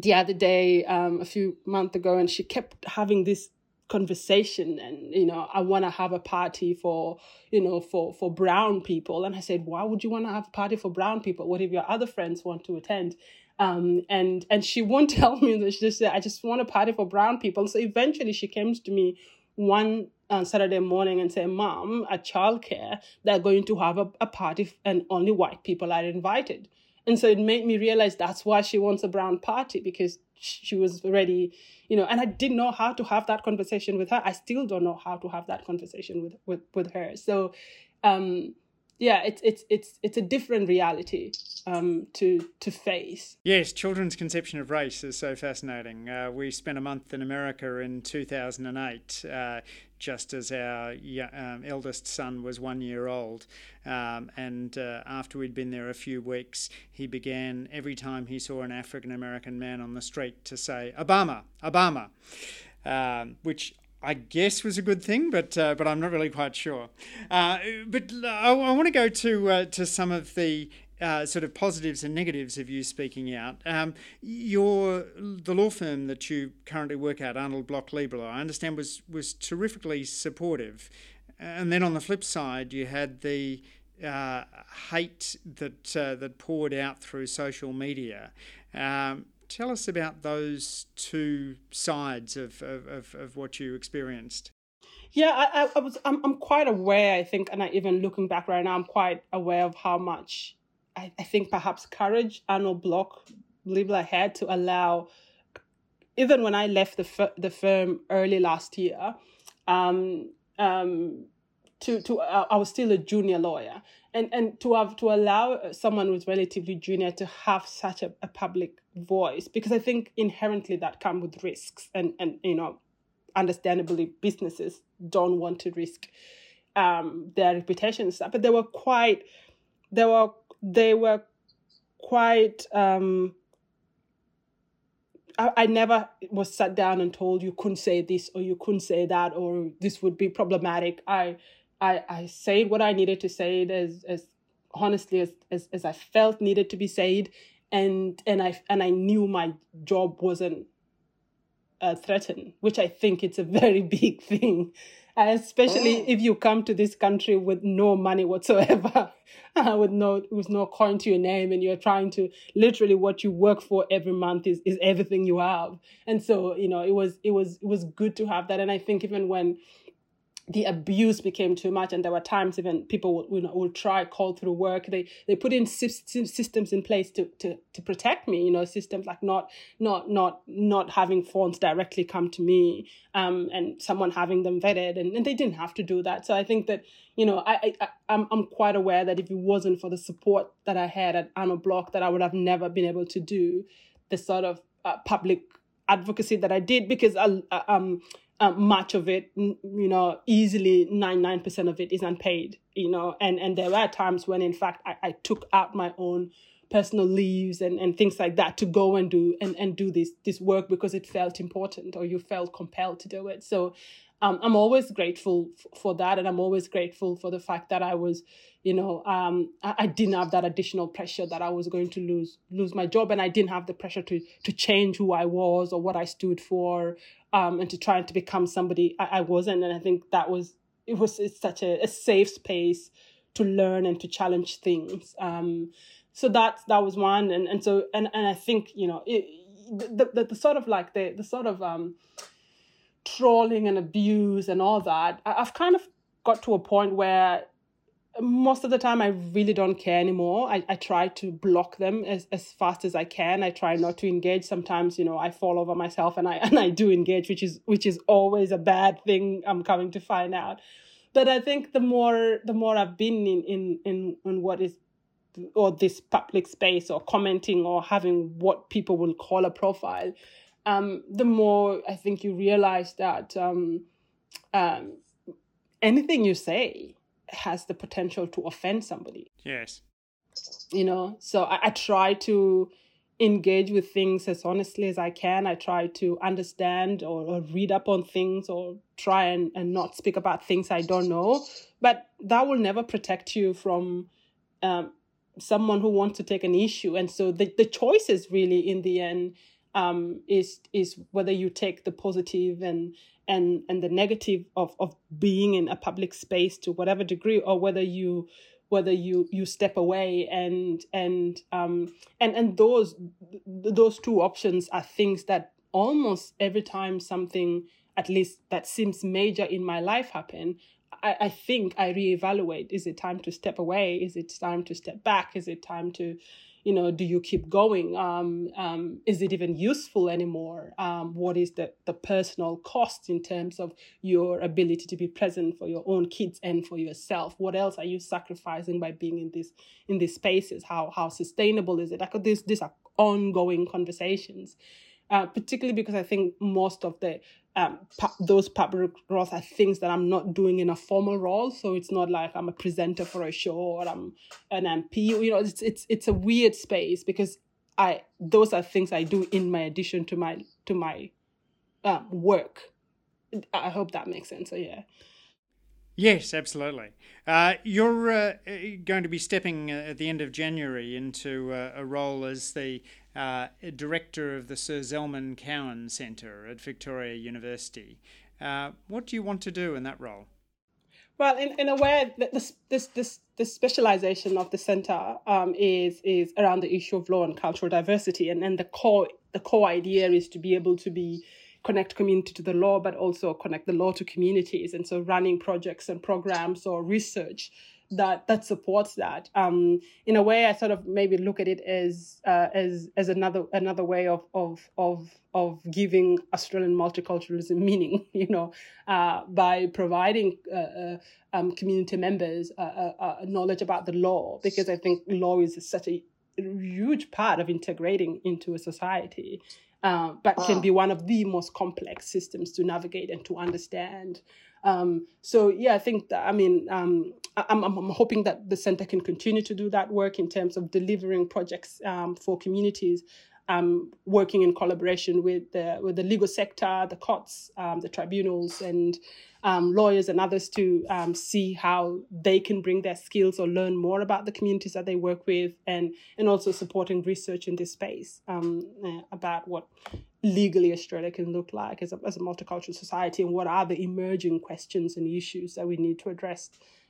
the other day, um, a few months ago, and she kept having this conversation and you know i want to have a party for you know for for brown people. And i said why would you want to have a party for brown people? What if your other friends want to attend? Um, and and she won't tell me that she just said i just want a party for brown people. So eventually she came to me one uh, Saturday morning and say, Mom, at childcare, they're going to have a, a party and only white people are invited. And so it made me realize that's why she wants a brown party because she was ready, you know, and I didn't know how to have that conversation with her. I still don't know how to have that conversation with with, with her. So um yeah, it's it's it's it's a different reality um, to to face. Yes, children's conception of race is so fascinating. Uh, we spent a month in America in 2008, uh, just as our um, eldest son was one year old, um, and uh, after we'd been there a few weeks, he began every time he saw an African American man on the street to say "Obama, Obama," um, which I guess was a good thing, but uh, but I'm not really quite sure. Uh, but I, I want to go to uh, to some of the uh, sort of positives and negatives of you speaking out. Um, your the law firm that you currently work at, Arnold Bloch Leibler, I understand was was terrifically supportive. And then on the flip side, you had the uh, hate that uh, that poured out through social media. Um, tell us about those two sides of, of, of, what you experienced. Yeah, I, I was. I'm, I'm quite aware. I think, and I, even looking back right now, I'm quite aware of how much I, I think perhaps courage Arnold Bloch Leibler had to allow. Even when I left the the firm early last year, um, um, to to uh, I was still a junior lawyer, and and to have to allow someone who's relatively junior to have such a, a public voice because I think inherently that comes with risks and and you know understandably businesses don't want to risk um, their reputation and stuff but they were quite they were they were quite um, I, I never was sat down and told you couldn't say this or you couldn't say that or this would be problematic. I I I said what I needed to say as as honestly as, as as I felt needed to be said. And and I and I knew my job wasn't uh, threatened, which I think it's a very big thing, especially oh. if you come to this country with no money whatsoever, uh, with no with no coin to your name, and you're trying to literally what you work for every month is is everything you have. And so you know it was it was it was good to have that, and I think even when the abuse became too much and there were times even people would, would try call through work. They they put in systems in place to, to to protect me you know systems like not not not not having phones directly come to me um and someone having them vetted and, and they didn't have to do that. So i think that you know i, I i'm i'm quite aware that if it wasn't for the support that i had at Arnold Bloch that i would have never been able to do the sort of uh, public advocacy that i did because I, uh, uh, much of it, you know, easily 99% of it is unpaid, you know, and, and there were times when, in fact, I, I took out my own personal leaves and, and things like that to go and do and, and do this this work because it felt important or you felt compelled to do it. So um, I'm always grateful f- for that, and I'm always grateful for the fact that I was, you know, um, I, I, didn't have that additional pressure that I was going to lose lose my job, and I didn't have the pressure to to change who I was or what I stood for, um, and to try to become somebody I, I wasn't. And I think that was it was it's such a, a safe space to learn and to challenge things. Um, so that that was one, and and so and and I think you know it, the, the the sort of like the the sort of um trolling and abuse and all that, I've kind of got to a point where most of the time I really don't care anymore. I, I try to block them as, as fast as I can. I try not to engage. Sometimes, you know, I fall over myself and I and I do engage, which is which is always a bad thing I'm coming to find out. But I think the more the more I've been in in in, in what is or this public space or commenting or having what people will call a profile, um, the more I think you realize that um, um, anything you say has the potential to offend somebody. Yes. You know, so I, I try to engage with things as honestly as I can. I try to understand or, or, read up on things or try and, and not speak about things I don't know. But that will never protect you from um, someone who wants to take an issue. And so the, the choice is really in the end um, is is whether you take the positive and and and the negative of of being in a public space to whatever degree, or whether you whether you you step away and and um and and those those two options are things that almost every time something at least that seems major in my life happen I, I think I reevaluate. Is it time to step away? Is it time to step back? Is it time to you know do you keep going? Um, um, is it even useful anymore? Um, what is the, the personal cost in terms of your ability to be present for your own kids and for yourself? What else are you sacrificing by being in this in these spaces? How how sustainable is it? Like this these are ongoing conversations uh, particularly because I think most of the um, pu- those public roles are things that I'm not doing in a formal role. So it's not like I'm a presenter for a show or I'm an MP. You know, it's it's it's a weird space because I those are things I do in my addition to my to my um, work. I hope that makes sense. So yeah. Yes, absolutely. Uh, you're uh, going to be stepping uh, at the end of January into uh, a role as the uh, director of the Sir Zelman Cowen Centre at Victoria University. What do you want to do in that role? Well, in, in a way, this this this this specialization of the center um, is is around the issue of law and cultural diversity, and and the core the core idea is to be able to be connect community to the law, but also connect the law to communities. And so running projects and programs or research that that supports that. Um, in a way, I sort of maybe look at it as uh, as as another another way of of of of giving Australian multiculturalism meaning. You know, uh, by providing uh, uh um, community members uh, uh, knowledge about the law, because I think law is such a huge part of integrating into a society uh, but wow. can be one of the most complex systems to navigate and to understand. Um, so yeah, I think that I mean um, I'm, I'm hoping that the center can continue to do that work in terms of delivering projects um, for communities um, working in collaboration with the with the legal sector, the courts, um, the tribunals, and um, lawyers and others to um, see how they can bring their skills or learn more about the communities that they work with, and and also supporting research in this space um, uh, about what legally Australia can look like as a, as a multicultural society and what are the emerging questions and issues that we need to address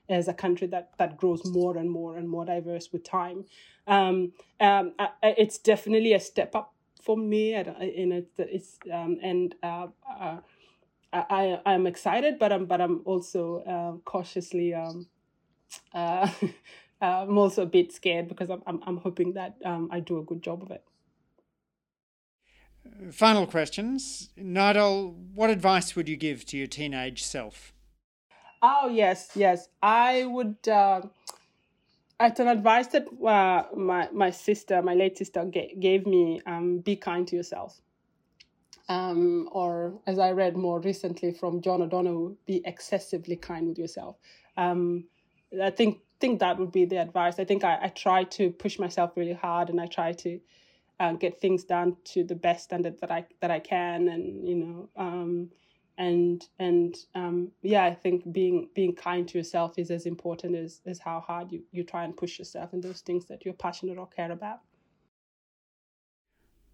as a country that that grows more and more and more diverse with time. Um, um, it's definitely a step up for me. in it, it's um, and uh, uh, I I'm excited, but I'm but I'm also uh, cautiously um, uh, I'm also a bit scared because I'm I'm, I'm hoping that um, I do a good job of it. Final questions, Nyadol. What advice would you give to your teenage self? Oh yes, yes. I would. Uh, it's an advice that uh, my my sister, my late sister, ga- gave me. Um, be kind to yourself. Um, or as I read more recently from John O'Donohue, be excessively kind with yourself. Um, I think think that would be the advice. I think I, I try to push myself really hard, and I try to uh, get things done to the best standard that I that I can, and you know, um, and and um, yeah, I think being being kind to yourself is as important as as how hard you you try and push yourself in those things that you're passionate or care about.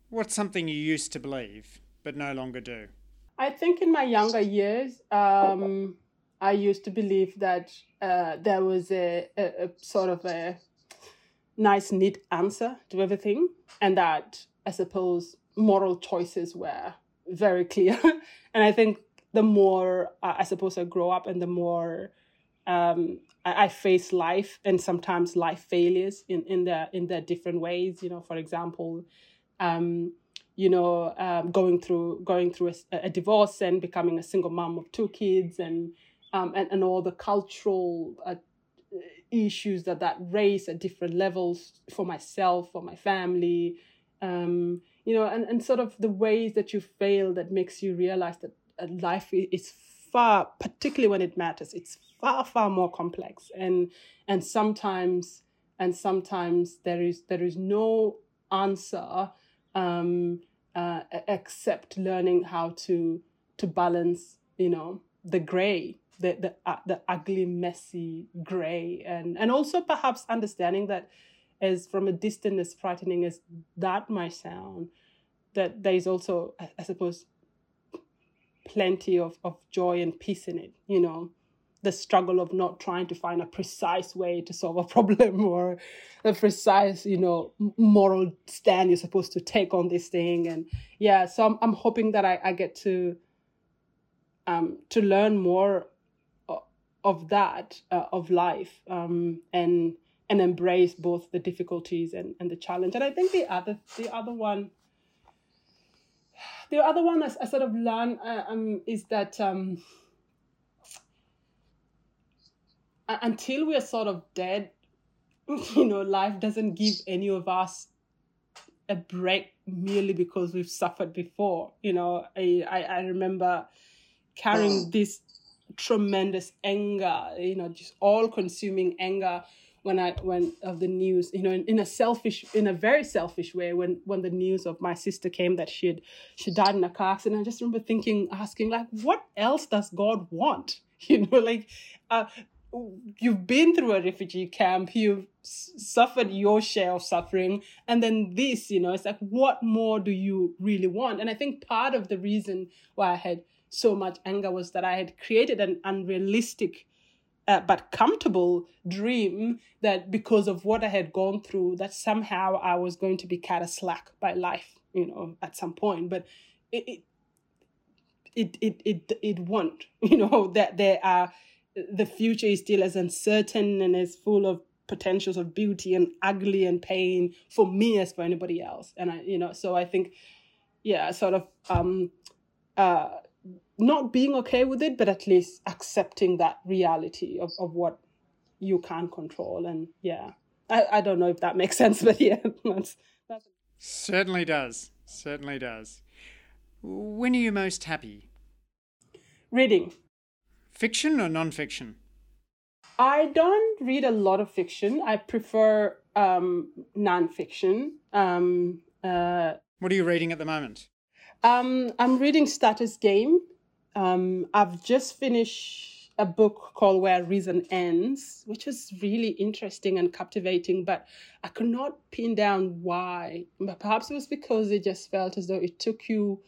What's something you used to believe but no longer do? I think in my younger years, um, I used to believe that uh, there was a, a, a sort of a nice, neat answer to everything, and that I suppose moral choices were very clear. and I think the more uh, I suppose I grow up and the more um, I, face life and sometimes life failures in, in their in their different ways. You know, for example, um, you know, um, going through going through a, a, divorce and becoming a single mom of two kids and um, and, and all the cultural uh, issues that that raise at different levels for myself, for my family, um, you know, and, and sort of the ways that you fail that makes you realize that life is far, particularly when it matters, it's far far more complex, and and sometimes and sometimes there is there is no answer um, uh, except learning how to to balance, you know, the gray, the the uh, the ugly, messy gray, and and also perhaps understanding that as from a distance as frightening as that might sound, that there is also, I suppose, plenty of, of joy and peace in it, you know, the struggle of not trying to find a precise way to solve a problem or a precise, you know, moral stand you're supposed to take on this thing. And yeah, so I'm, I'm hoping that I, I get to um, to learn more of that uh, of life um, and and embrace both the difficulties and, and the challenge. And I think the other the other one the other one I, I sort of learned uh, um, is that um, until we are sort of dead, you know, life doesn't give any of us a break merely because we've suffered before. You know, I, I, I remember carrying this tremendous anger, you know, just all consuming anger when I when of the news, you know, in, in a selfish, in a very selfish way, when when the news of my sister came that she had she died in a car accident, I just remember thinking, asking, like, what else does God want? You know, like, uh, you've been through a refugee camp, you've suffered your share of suffering, and then this, you know, it's like, what more do you really want? And I think part of the reason why I had so much anger was that I had created an unrealistic uh, but comfortable dream that because of what I had gone through, that somehow I was going to be cut a slack by life, you know, at some point. But it it it it it, it won't, you know, that there are the future is still as uncertain and as full of potentials of beauty and ugly and pain for me as for anybody else. And I, you know, so I think, yeah, sort of um uh not being okay with it, but at least accepting that reality of, of what you can't control. And yeah, I, I don't know if that makes sense, but yeah, that's, that's... certainly does. Certainly does. When are you most happy? Reading. Fiction or non-fiction? I don't read a lot of fiction. I prefer um, non-fiction. Um, uh, what are you reading at the moment? Um, I'm reading Status Game um, I've just finished a book called Where Reason Ends, which was really interesting and captivating, but I could not pin down why. But perhaps it was because it just felt as though it took you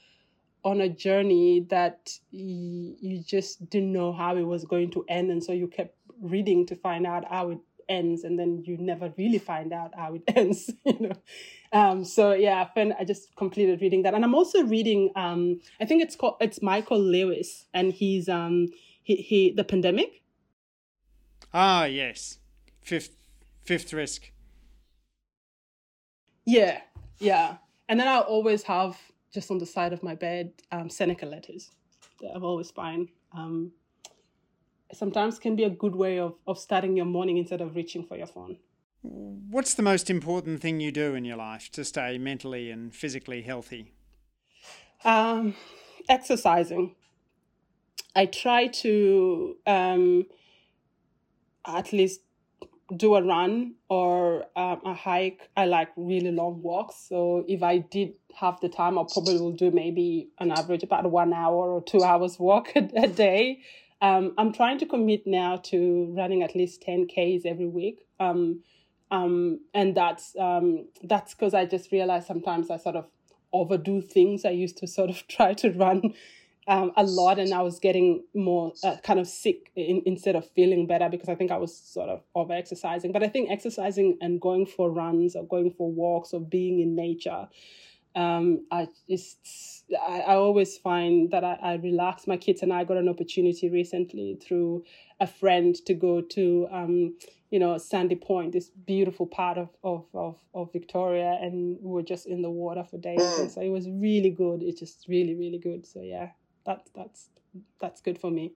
on a journey that you just didn't know how it was going to end. And so you kept reading to find out how it ends and then you never really find out how it ends you know? Um, so yeah I, I just completed reading that. And i'm also reading um, i think it's called it's michael lewis and he's um he, he the pandemic. Ah yes. Fifth fifth risk. Yeah yeah. And then i always have just on the side of my bed um, seneca letters that i've always find um, sometimes can be a good way of, of starting your morning instead of reaching for your phone. What's the most important thing you do in your life to stay mentally and physically healthy? Um, exercising. I try to um, at least do a run or um, a hike. I like really long walks. So if I did have the time, I probably will do maybe an average about one hour or two hours walk a, a day. Um, I'm trying to commit now to running at least 10 Ks every week. Um, um, and that's um, that's because I just realized sometimes I sort of overdo things. I used to sort of try to run um, a lot, and I was getting more uh, kind of sick in, instead of feeling better because I think I was sort of over exercising. But I think exercising and going for runs or going for walks or being in nature um, I just I, I, always find that I, I, relax. My kids and I got an opportunity recently through a friend to go to um, you know Sandy Point, this beautiful part of, of, of, of Victoria, and we were just in the water for days. And so it was really good. It's just really really good. So yeah, that that's that's good for me.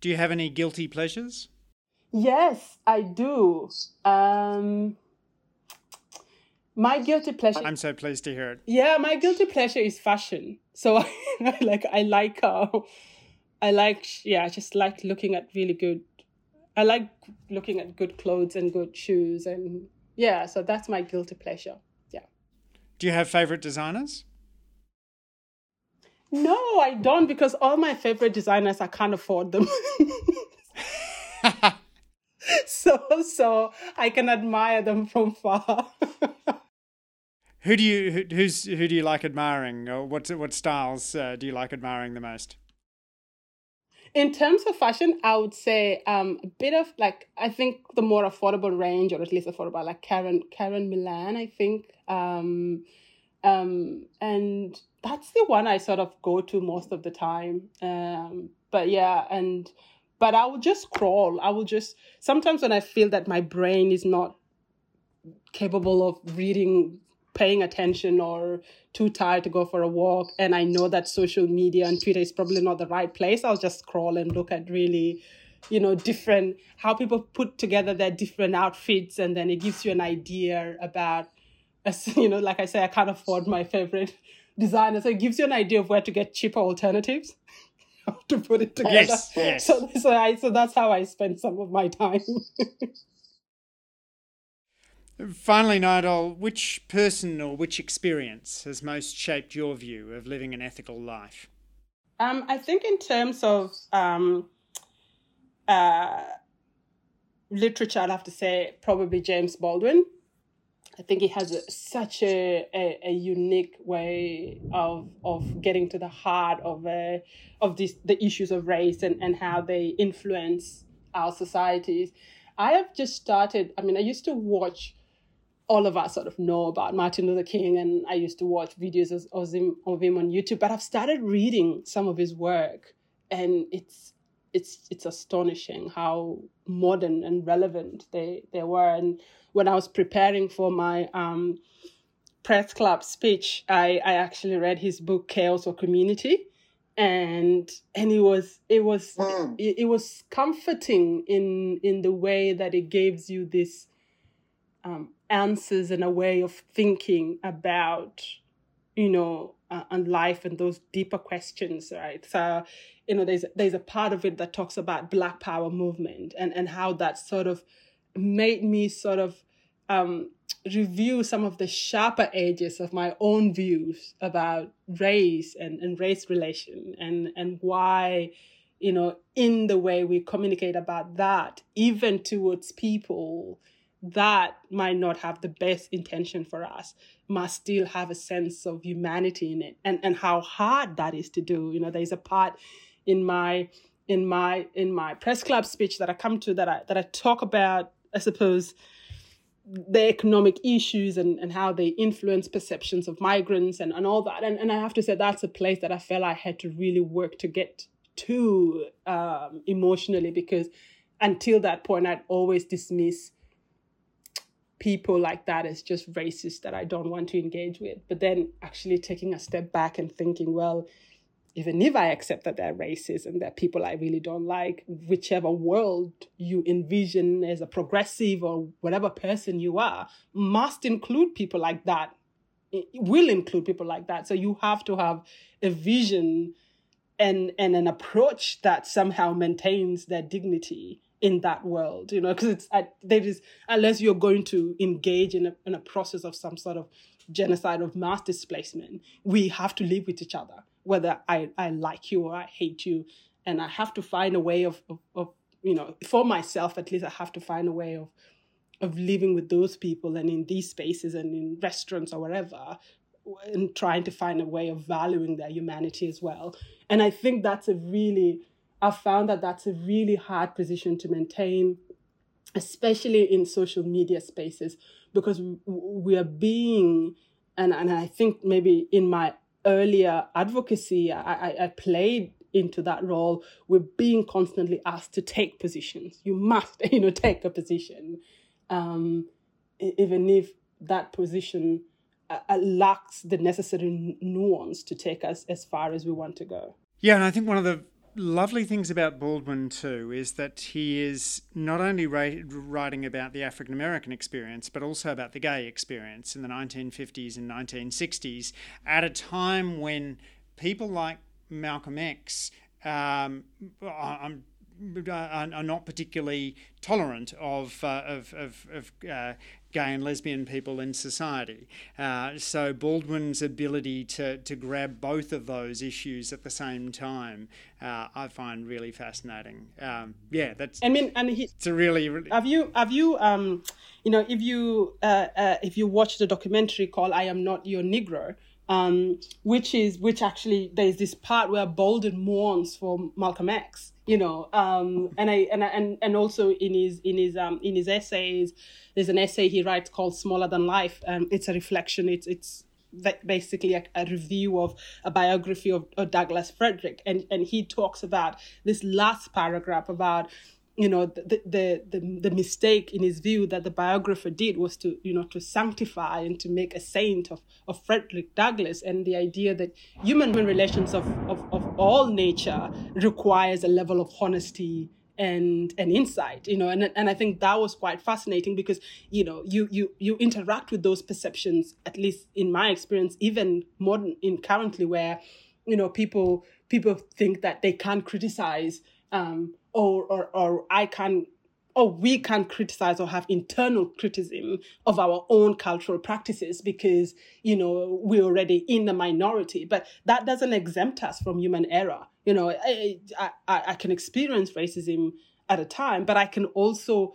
Do you have any guilty pleasures? Yes, I do. Um, my guilty pleasure. I'm so pleased to hear it. Yeah, my guilty pleasure is fashion. So I like I like uh, I like yeah, I just like looking at really good. I like looking at good clothes and good shoes and yeah, so that's my guilty pleasure. Yeah. Do you have favorite designers? No, I don't because all my favorite designers I can't afford them. so so I can admire them from far. Who do you who, who's who do you like admiring, or what what styles uh, do you like admiring the most? In terms of fashion, I would say um, a bit of like I think the more affordable range, or at least affordable, like Karen Karen Millen. I think, um, um, and that's the one I sort of go to most of the time. Um, but yeah, and but I will just crawl. I will just sometimes when I feel that my brain is not capable of reading paying attention or too tired to go for a walk and I know that social media and Twitter is probably not the right place, I'll just scroll and look at really, you know, different how people put together their different outfits and then it gives you an idea about you know, like I say, I can't afford my favorite designer. So it gives you an idea of where to get cheaper alternatives to put it together. Yes, yes. So so I so that's how I spend some of my time. Finally, Nyadol, which person or which experience has most shaped your view of living an ethical life? Um, I think in terms of um, uh, literature, I'd have to say probably James Baldwin. I think he has a, such a, a, a, unique way of of getting to the heart of uh, of the issues of race and, and how they influence our societies. I have just started. I mean, I used to watch all of us sort of know about Martin Luther King, and I used to watch videos of him, of him on YouTube. But I've started reading some of his work, and it's it's it's astonishing how modern and relevant they they were. And when I was preparing for my um, press club speech, I I actually read his book Chaos or Community, and and it was it was mm. it, it was comforting in in the way that it gives you this um, answers and a way of thinking about, you know, uh, and life and those deeper questions, right? So, you know, there's there's a part of it that talks about Black Power movement and and how that sort of made me sort of um, review some of the sharper edges of my own views about race and, and race relation and and why you know, in the way we communicate about that, even towards people that might not have the best intention for us, must still have a sense of humanity in it and, and how hard that is to do. You know, there's a part in my in my in my press club speech that I come to that I that I talk about, I suppose, the economic issues and, and how they influence perceptions of migrants and, and all that. And and I have to say that's a place that I felt I had to really work to get to um, emotionally because until that point, I'd always dismiss people like that as just racist that I don't want to engage with. But then actually taking a step back and thinking, well, even if I accept that they're racist and they're people I really don't like, whichever world you envision as a progressive or whatever person you are, must include people like that. It will include people like that. So you have to have a vision and and an approach that somehow maintains their dignity in that world you know because it's there is unless you're going to engage in a, in a process of some sort of genocide of mass displacement we have to live with each other whether i i like you or i hate you and i have to find a way of, of, of you know for myself at least i have to find a way of of living with those people and in these spaces and in restaurants or wherever and trying to find a way of valuing their humanity as well. And I think that's a really, I've found that that's a really hard position to maintain, especially in social media spaces, because we are being, and, and I think maybe in my earlier advocacy, I, I, I played into that role we're being constantly asked to take positions you must you know take a position um, even if that position uh, uh, lacks the necessary nuance to take us as far as we want to go. Yeah, and I think one of the lovely things about Baldwin too is that he is not only writing about the African American experience but also about the gay experience in the 1950s and 1960s at a time when people like Malcolm X um, I'm are, not particularly tolerant of uh, of of, of uh, gay and lesbian people in society. Uh, so Baldwin's ability to to grab both of those issues at the same time, uh, I find really fascinating. Um, yeah, that's. I mean, and he, it's a really, really. Have you have you um, you know, if you uh, uh, if you watch the documentary called "I Am Not Your Negro." Um, which is which actually there's this part where Baldwin mourns for Malcolm X, you know um, and i and and and also in his in his um in his essays there's an essay he writes called smaller than life. Um it's a reflection. It's it's basically a, a, review of a biography of, of douglas frederick. And and he talks about this last paragraph about you know the, the the the mistake in his view that the biographer did was to you know to sanctify and to make a saint of of Frederick Douglass. And the idea that human relations of of, of all nature requires a level of honesty and and insight you know. And and I think that was quite fascinating because you know you you you interact with those perceptions at least in my experience even modern in currently where you know people people think that they can't criticize um, or, or, or I can or we can criticize or have internal criticism of our own cultural practices because you know we're already in the minority. But that doesn't exempt us from human error. You know I, I, I can experience racism at a time but i can also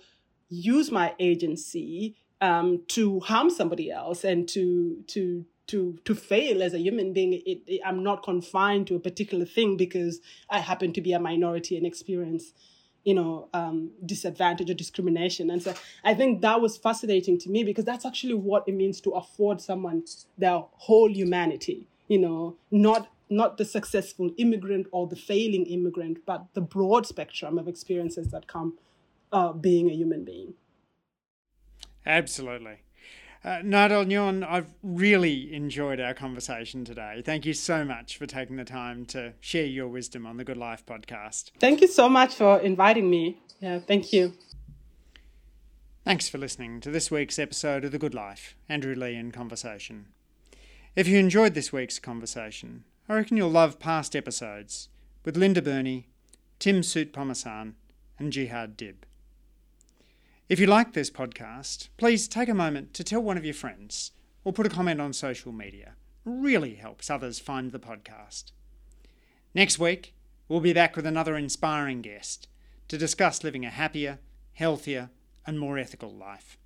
use my agency um, to harm somebody else and to to to to fail as a human being it, it, i'm not confined to a particular thing because i happen to be a minority and experience you know um, disadvantage or discrimination. And so i think that was fascinating to me because that's actually what it means to afford someone their whole humanity you know not not the successful immigrant or the failing immigrant but the broad spectrum of experiences that come uh, being a human being. Absolutely uh, Nyuon, I've really enjoyed our conversation today. Thank you so much for taking the time to share your wisdom on the Good Life podcast. Thank you so much for inviting me. Yeah, thank you. Thanks for listening to this week's episode of The Good Life, Andrew Leigh in Conversation. If you enjoyed this week's conversation, I reckon you'll love past episodes with Linda Burney, Tim Soutphommasane, and Jihad Dib. If you like this podcast, please take a moment to tell one of your friends or put a comment on social media. It really helps others find the podcast. Next week, we'll be back with another inspiring guest to discuss living a happier, healthier, and more ethical life.